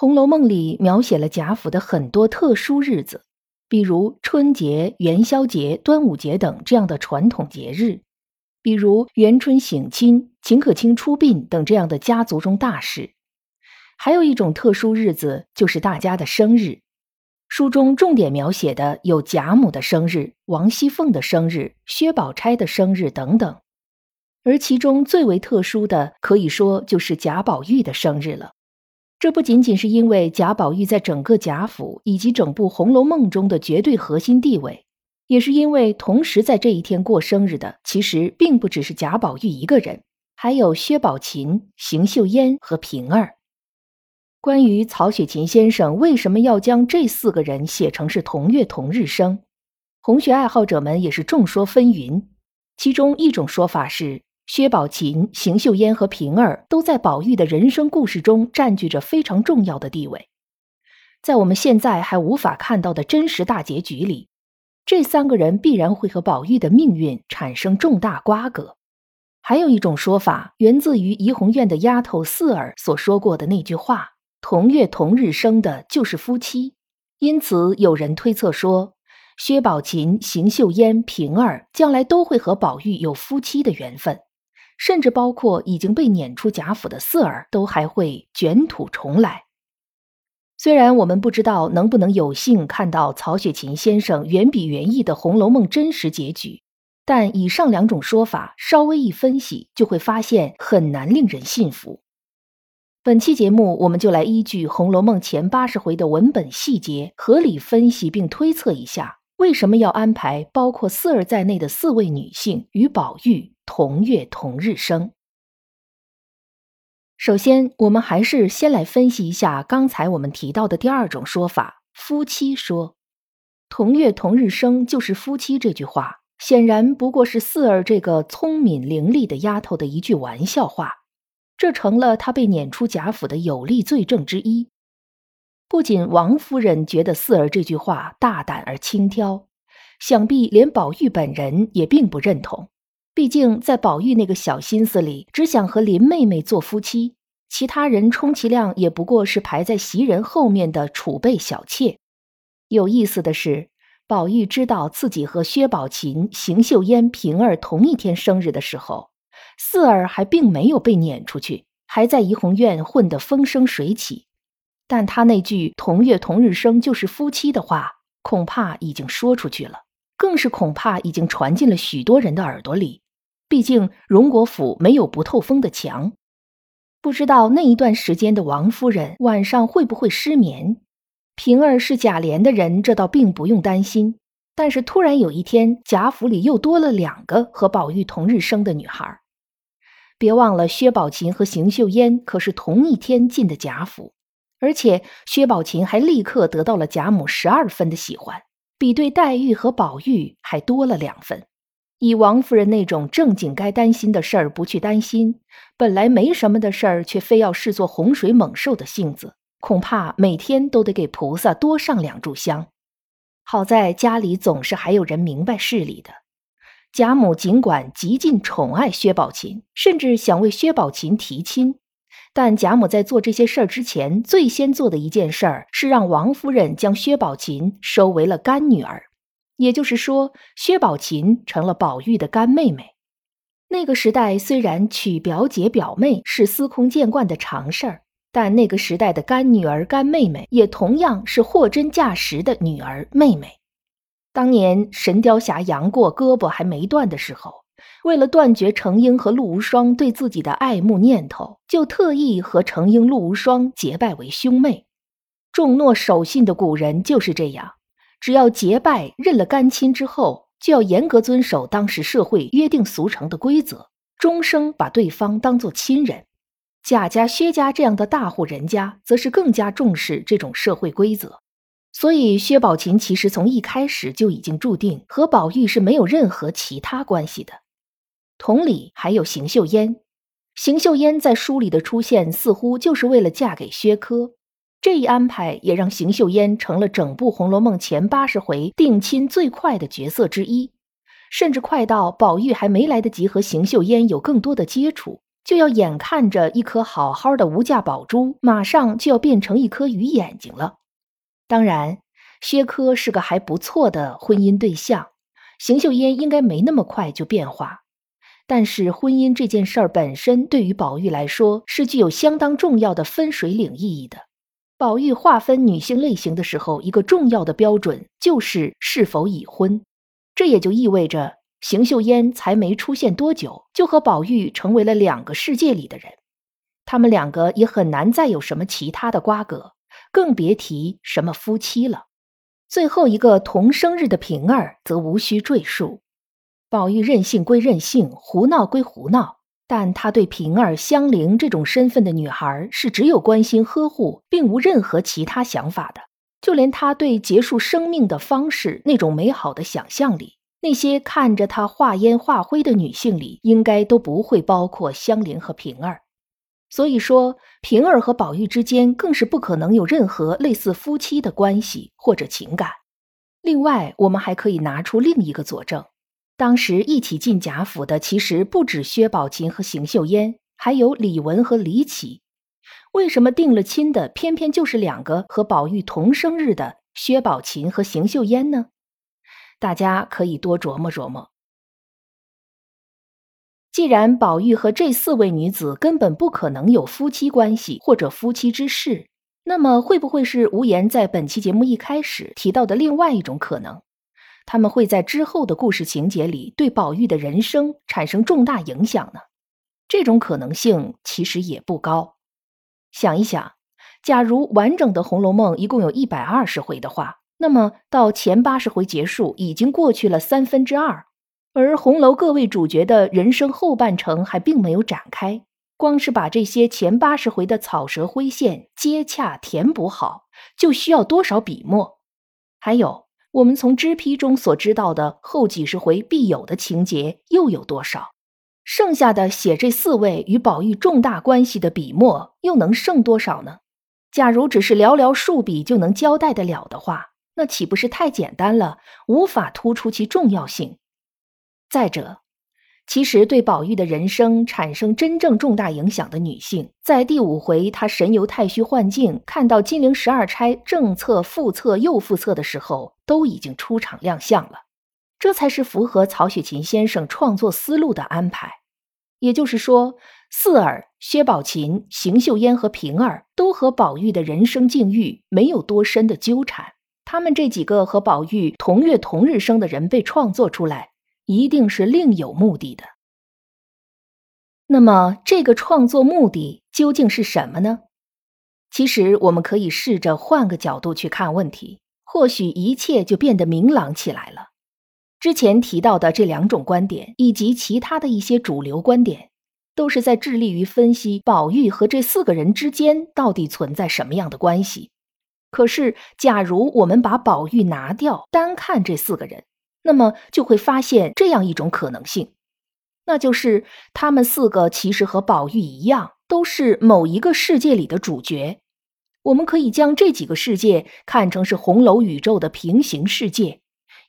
红楼梦》里描写了贾府的很多特殊日子，比如春节、元宵节、端午节等这样的传统节日，比如元春省亲、秦可卿出殡等这样的家族中大事。还有一种特殊日子，就是大家的生日。书中重点描写的有贾母的生日、王熙凤的生日、薛宝钗的生日等等，而其中最为特殊的，可以说就是贾宝玉的生日了。这不仅仅是因为贾宝玉在整个贾府以及整部《红楼梦》中的绝对核心地位，也是因为同时在这一天过生日的，其实并不只是贾宝玉一个人，还有薛宝琴、邢岫烟和平儿。关于曹雪芹先生为什么要将这四个人写成是同月同日生，红学爱好者们也是众说纷纭。其中一种说法是。薛宝琴、邢岫烟和平儿都在宝玉的人生故事中占据着非常重要的地位。在我们现在还无法看到的真实大结局里，这三个人必然会和宝玉的命运产生重大瓜葛。还有一种说法源自于怡红院的丫头四儿所说过的那句话：“同月同日生的就是夫妻。”因此，有人推测说，薛宝琴、邢岫烟、平儿将来都会和宝玉有夫妻的缘分。甚至包括已经被撵出贾府的四儿，都还会卷土重来。虽然我们不知道能不能有幸看到曹雪芹先生原笔原意的《红楼梦》真实结局，但以上两种说法稍微一分析，就会发现很难令人信服。本期节目，我们就来依据《红楼梦》前八十回的文本细节，合理分析并推测一下，为什么要安排包括四儿在内的四位女性与宝玉。同月同日生。首先，我们还是先来分析一下刚才我们提到的第二种说法——夫妻说。同月同日生就是夫妻这句话，显然不过是四儿这个聪明伶俐的丫头的一句玩笑话，这成了她被撵出贾府的有力罪证之一。不仅王夫人觉得四儿这句话大胆而轻佻，想必连宝玉本人也并不认同。毕竟，在宝玉那个小心思里，只想和林妹妹做夫妻，其他人充其量也不过是排在袭人后面的储备小妾。有意思的是，宝玉知道自己和薛宝琴、邢岫烟、平儿同一天生日的时候，四儿还并没有被撵出去，还在怡红院混得风生水起。但他那句“同月同日生就是夫妻”的话，恐怕已经说出去了，更是恐怕已经传进了许多人的耳朵里。毕竟荣国府没有不透风的墙，不知道那一段时间的王夫人晚上会不会失眠。平儿是贾琏的人，这倒并不用担心。但是突然有一天，贾府里又多了两个和宝玉同日生的女孩。别忘了，薛宝琴和邢岫烟可是同一天进的贾府，而且薛宝琴还立刻得到了贾母十二分的喜欢，比对黛玉和宝玉还多了两分。以王夫人那种正经该担心的事儿不去担心，本来没什么的事儿却非要视作洪水猛兽的性子，恐怕每天都得给菩萨多上两炷香。好在家里总是还有人明白事理的。贾母尽管极尽宠爱薛宝琴，甚至想为薛宝琴提亲，但贾母在做这些事儿之前，最先做的一件事儿是让王夫人将薛宝琴收为了干女儿。也就是说，薛宝琴成了宝玉的干妹妹。那个时代虽然娶表姐表妹是司空见惯的常事儿，但那个时代的干女儿、干妹妹也同样是货真价实的女儿、妹妹。当年神雕侠杨过胳膊还没断的时候，为了断绝程英和陆无双对自己的爱慕念头，就特意和程英、陆无双结拜为兄妹。重诺守信的古人就是这样。只要结拜认了干亲之后，就要严格遵守当时社会约定俗成的规则，终生把对方当做亲人。贾家、薛家这样的大户人家，则是更加重视这种社会规则。所以，薛宝琴其实从一开始就已经注定和宝玉是没有任何其他关系的。同理，还有邢岫烟。邢岫烟在书里的出现，似乎就是为了嫁给薛科。这一安排也让邢岫烟成了整部《红楼梦》前八十回定亲最快的角色之一，甚至快到宝玉还没来得及和邢岫烟有更多的接触，就要眼看着一颗好好的无价宝珠，马上就要变成一颗鱼眼睛了。当然，薛科是个还不错的婚姻对象，邢岫烟应该没那么快就变化。但是婚姻这件事儿本身，对于宝玉来说是具有相当重要的分水岭意义的。宝玉划分女性类型的时候，一个重要的标准就是是否已婚。这也就意味着，邢岫烟才没出现多久，就和宝玉成为了两个世界里的人。他们两个也很难再有什么其他的瓜葛，更别提什么夫妻了。最后一个同生日的平儿，则无需赘述。宝玉任性归任性，胡闹归胡闹，但他对平儿、香菱这种身份的女孩是只有关心呵护，并无任何其他想法的。就连他对结束生命的方式那种美好的想象里，那些看着他化烟化灰的女性里，应该都不会包括香菱和平儿。所以说，平儿和宝玉之间更是不可能有任何类似夫妻的关系或者情感。另外，我们还可以拿出另一个佐证。当时一起进贾府的，其实不止薛宝琴和邢岫烟，还有李文和李绮。为什么定了亲的，偏偏就是两个和宝玉同生日的薛宝琴和邢岫烟呢？大家可以多琢磨琢磨。既然宝玉和这四位女子根本不可能有夫妻关系或者夫妻之事，那么会不会是无言在本期节目一开始提到的另外一种可能？他们会在之后的故事情节里对宝玉的人生产生重大影响呢？这种可能性其实也不高。想一想，假如完整的《红楼梦》一共有一百二十回的话，那么到前八十回结束已经过去了三分之二，而红楼各位主角的人生后半程还并没有展开。光是把这些前八十回的草蛇灰线接洽填补好，就需要多少笔墨？还有。我们从支批中所知道的后几十回必有的情节又有多少？剩下的写这四位与宝玉重大关系的笔墨又能剩多少呢？假如只是寥寥数笔就能交代得了的话，那岂不是太简单了，无法突出其重要性？再者，其实对宝玉的人生产生真正重大影响的女性，在第五回他神游太虚幻境，看到金陵十二钗正册、副册、又副册的时候，都已经出场亮相了。这才是符合曹雪芹先生创作思路的安排。也就是说，四儿、薛宝琴、邢岫烟和平儿都和宝玉的人生境遇没有多深的纠缠。他们这几个和宝玉同月同日生的人被创作出来。一定是另有目的的。那么，这个创作目的究竟是什么呢？其实，我们可以试着换个角度去看问题，或许一切就变得明朗起来了。之前提到的这两种观点，以及其他的一些主流观点，都是在致力于分析宝玉和这四个人之间到底存在什么样的关系。可是，假如我们把宝玉拿掉，单看这四个人。那么就会发现这样一种可能性，那就是他们四个其实和宝玉一样，都是某一个世界里的主角。我们可以将这几个世界看成是红楼宇宙的平行世界，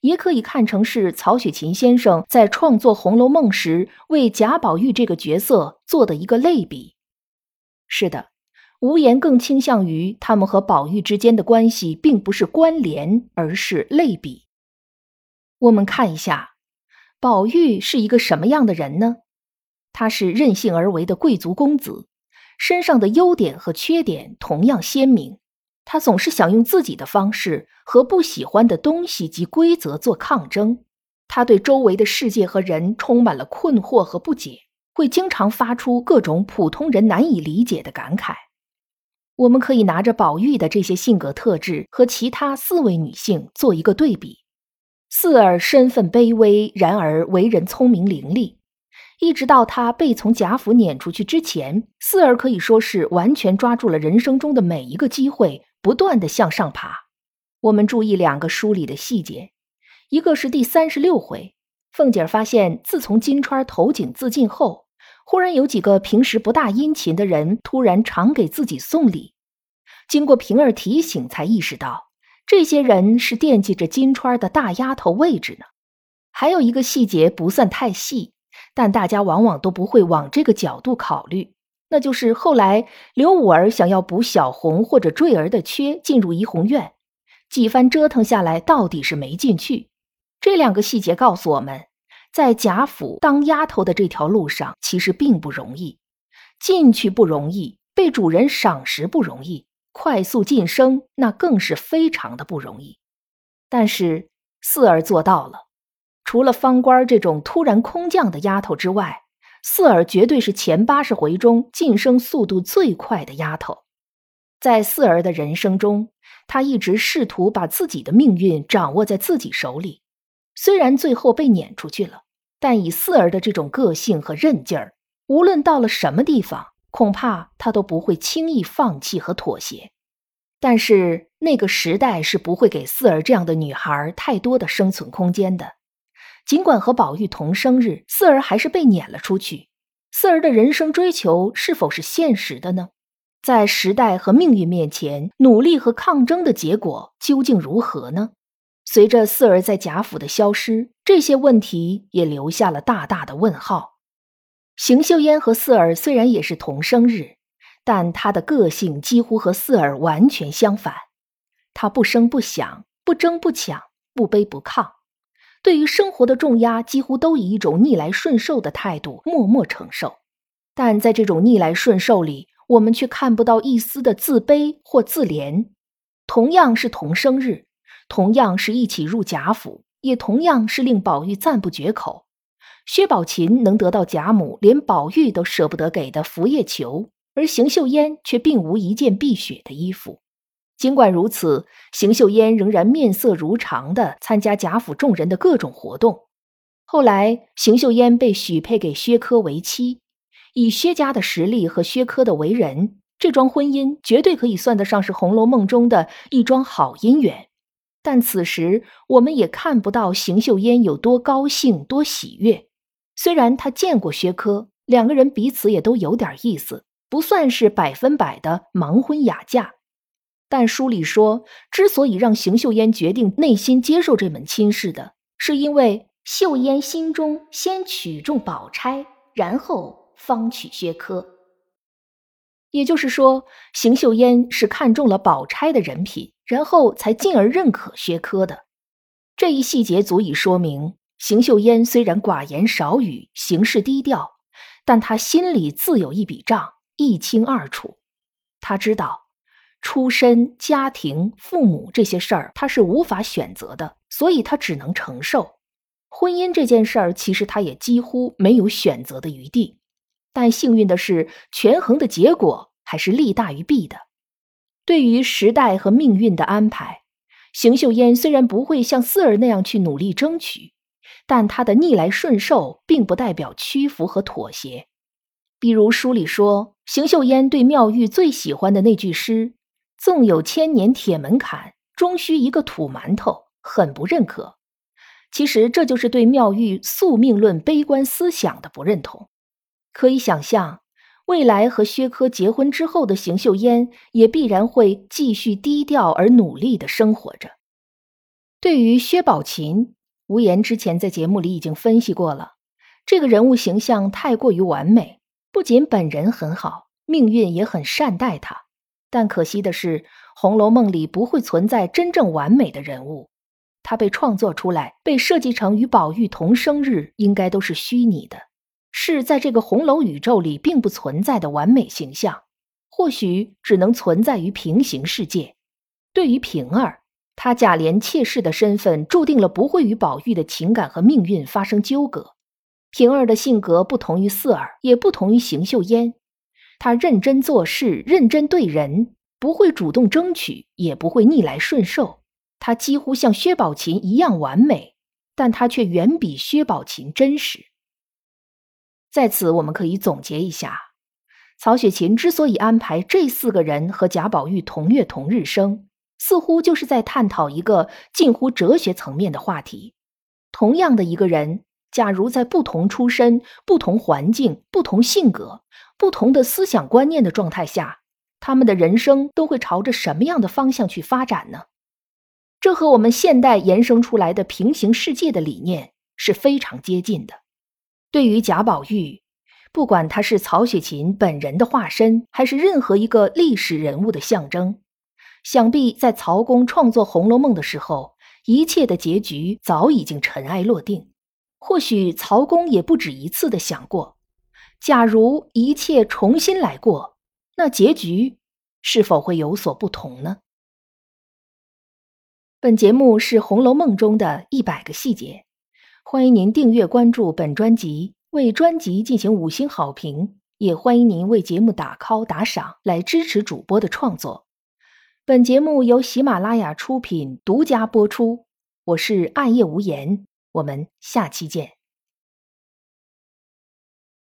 也可以看成是曹雪芹先生在创作《红楼梦》时为贾宝玉这个角色做的一个类比。是的，无言更倾向于他们和宝玉之间的关系并不是关联，而是类比。我们看一下，宝玉是一个什么样的人呢？他是任性而为的贵族公子，身上的优点和缺点同样鲜明。他总是想用自己的方式和不喜欢的东西及规则做抗争。他对周围的世界和人充满了困惑和不解，会经常发出各种普通人难以理解的感慨。我们可以拿着宝玉的这些性格特质和其他四位女性做一个对比。四儿身份卑微，然而为人聪明伶俐。一直到他被从贾府撵出去之前，四儿可以说是完全抓住了人生中的每一个机会，不断的向上爬。我们注意两个书里的细节，一个是第三十六回，凤姐发现自从金钏投井自尽后，忽然有几个平时不大殷勤的人突然常给自己送礼。经过平儿提醒，才意识到这些人是惦记着金钏的大丫头位置呢。还有一个细节不算太细，但大家往往都不会往这个角度考虑，那就是后来刘五儿想要补小红或者坠儿的缺，进入怡红院。几番折腾下来，到底是没进去。这两个细节告诉我们，在贾府当丫头的这条路上，其实并不容易。进去不容易，被主人赏识不容易，快速晋升那更是非常的不容易。但是四儿做到了。除了方官这种突然空降的丫头之外，四儿绝对是前八十回中晋升速度最快的丫头。在四儿的人生中，她一直试图把自己的命运掌握在自己手里。虽然最后被撵出去了，但以四儿的这种个性和韧劲儿，无论到了什么地方，恐怕她都不会轻易放弃和妥协。但是那个时代是不会给四儿这样的女孩太多的生存空间的。尽管和宝玉同生日，四儿还是被撵了出去。四儿的人生追求是否是现实的呢？在时代和命运面前，努力和抗争的结果究竟如何呢？随着四儿在贾府的消失，这些问题也留下了大大的问号。邢岫烟和四儿虽然也是同生日，但她的个性几乎和四儿完全相反。她不声不响，不争不抢，不卑不亢，对于生活的重压，几乎都以一种逆来顺受的态度默默承受。但在这种逆来顺受里，我们却看不到一丝的自卑或自怜。同样是同生日，同样是一起入贾府，也同样是令宝玉赞不绝口。薛宝琴能得到贾母连宝玉都舍不得给的拂叶球，而邢岫烟却并无一件碧血的衣服。尽管如此，邢岫烟仍然面色如常地参加贾府众人的各种活动。后来，邢岫烟被许配给薛科为妻。以薛家的实力和薛科的为人，这桩婚姻绝对可以算得上是《红楼梦》中的一桩好姻缘。但此时我们也看不到邢岫烟有多高兴、多喜悦。虽然她见过薛科，两个人彼此也都有点意思，不算是百分百的盲婚哑嫁。但书里说，之所以让邢岫烟决定内心接受这门亲事的，是因为岫烟心中先取中宝钗，然后。方娶薛科，也就是说，邢岫烟是看中了宝钗的人品，然后才进而认可薛科的。这一细节足以说明，邢岫烟虽然寡言少语，行事低调，但她心里自有一笔账，一清二楚。她知道，出身、家庭、父母这些事儿，他是无法选择的，所以他只能承受。婚姻这件事儿，其实他也几乎没有选择的余地。但幸运的是，权衡的结果还是利大于弊的。对于时代和命运的安排，邢岫烟虽然不会像四儿那样去努力争取，但她的逆来顺受并不代表屈服和妥协。比如书里说，邢岫烟对妙玉最喜欢的那句诗：“纵有千年铁门槛，终须一个土馒头”，很不认可。其实这就是对妙玉宿命论悲观思想的不认同。可以想象，未来和薛科结婚之后的邢岫烟也必然会继续低调而努力的生活着。对于薛宝琴，无言之前在节目里已经分析过了，这个人物形象太过于完美，不仅本人很好，命运也很善待他。但可惜的是，《红楼梦》里不会存在真正完美的人物，他被创作出来，被设计成与宝玉同生日，应该都是虚拟的。是在这个红楼宇宙里并不存在的完美形象，或许只能存在于平行世界。对于平儿，她贾琏妾室的身份注定了不会与宝玉的情感和命运发生纠葛。平儿的性格不同于四儿，也不同于邢岫烟。他认真做事，认真对人，不会主动争取，也不会逆来顺受。他几乎像薛宝琴一样完美，但他却远比薛宝琴真实。在此，我们可以总结一下：曹雪芹之所以安排这四个人和贾宝玉同月同日生，似乎就是在探讨一个近乎哲学层面的话题。同样的一个人，假如在不同出身、不同环境、不同性格、不同的思想观念的状态下，他们的人生都会朝着什么样的方向去发展呢？这和我们现代延伸出来的平行世界的理念是非常接近的。对于贾宝玉，不管他是曹雪芹本人的化身，还是任何一个历史人物的象征，想必在曹公创作《红楼梦》的时候，一切的结局早已经尘埃落定。或许曹公也不止一次的想过，假如一切重新来过，那结局是否会有所不同呢？本节目是《红楼梦》中的一百个细节。欢迎您订阅关注本专辑，为专辑进行五星好评，也欢迎您为节目打 call 打赏来支持主播的创作。本节目由喜马拉雅出品，独家播出。我是暗夜无言，我们下期见。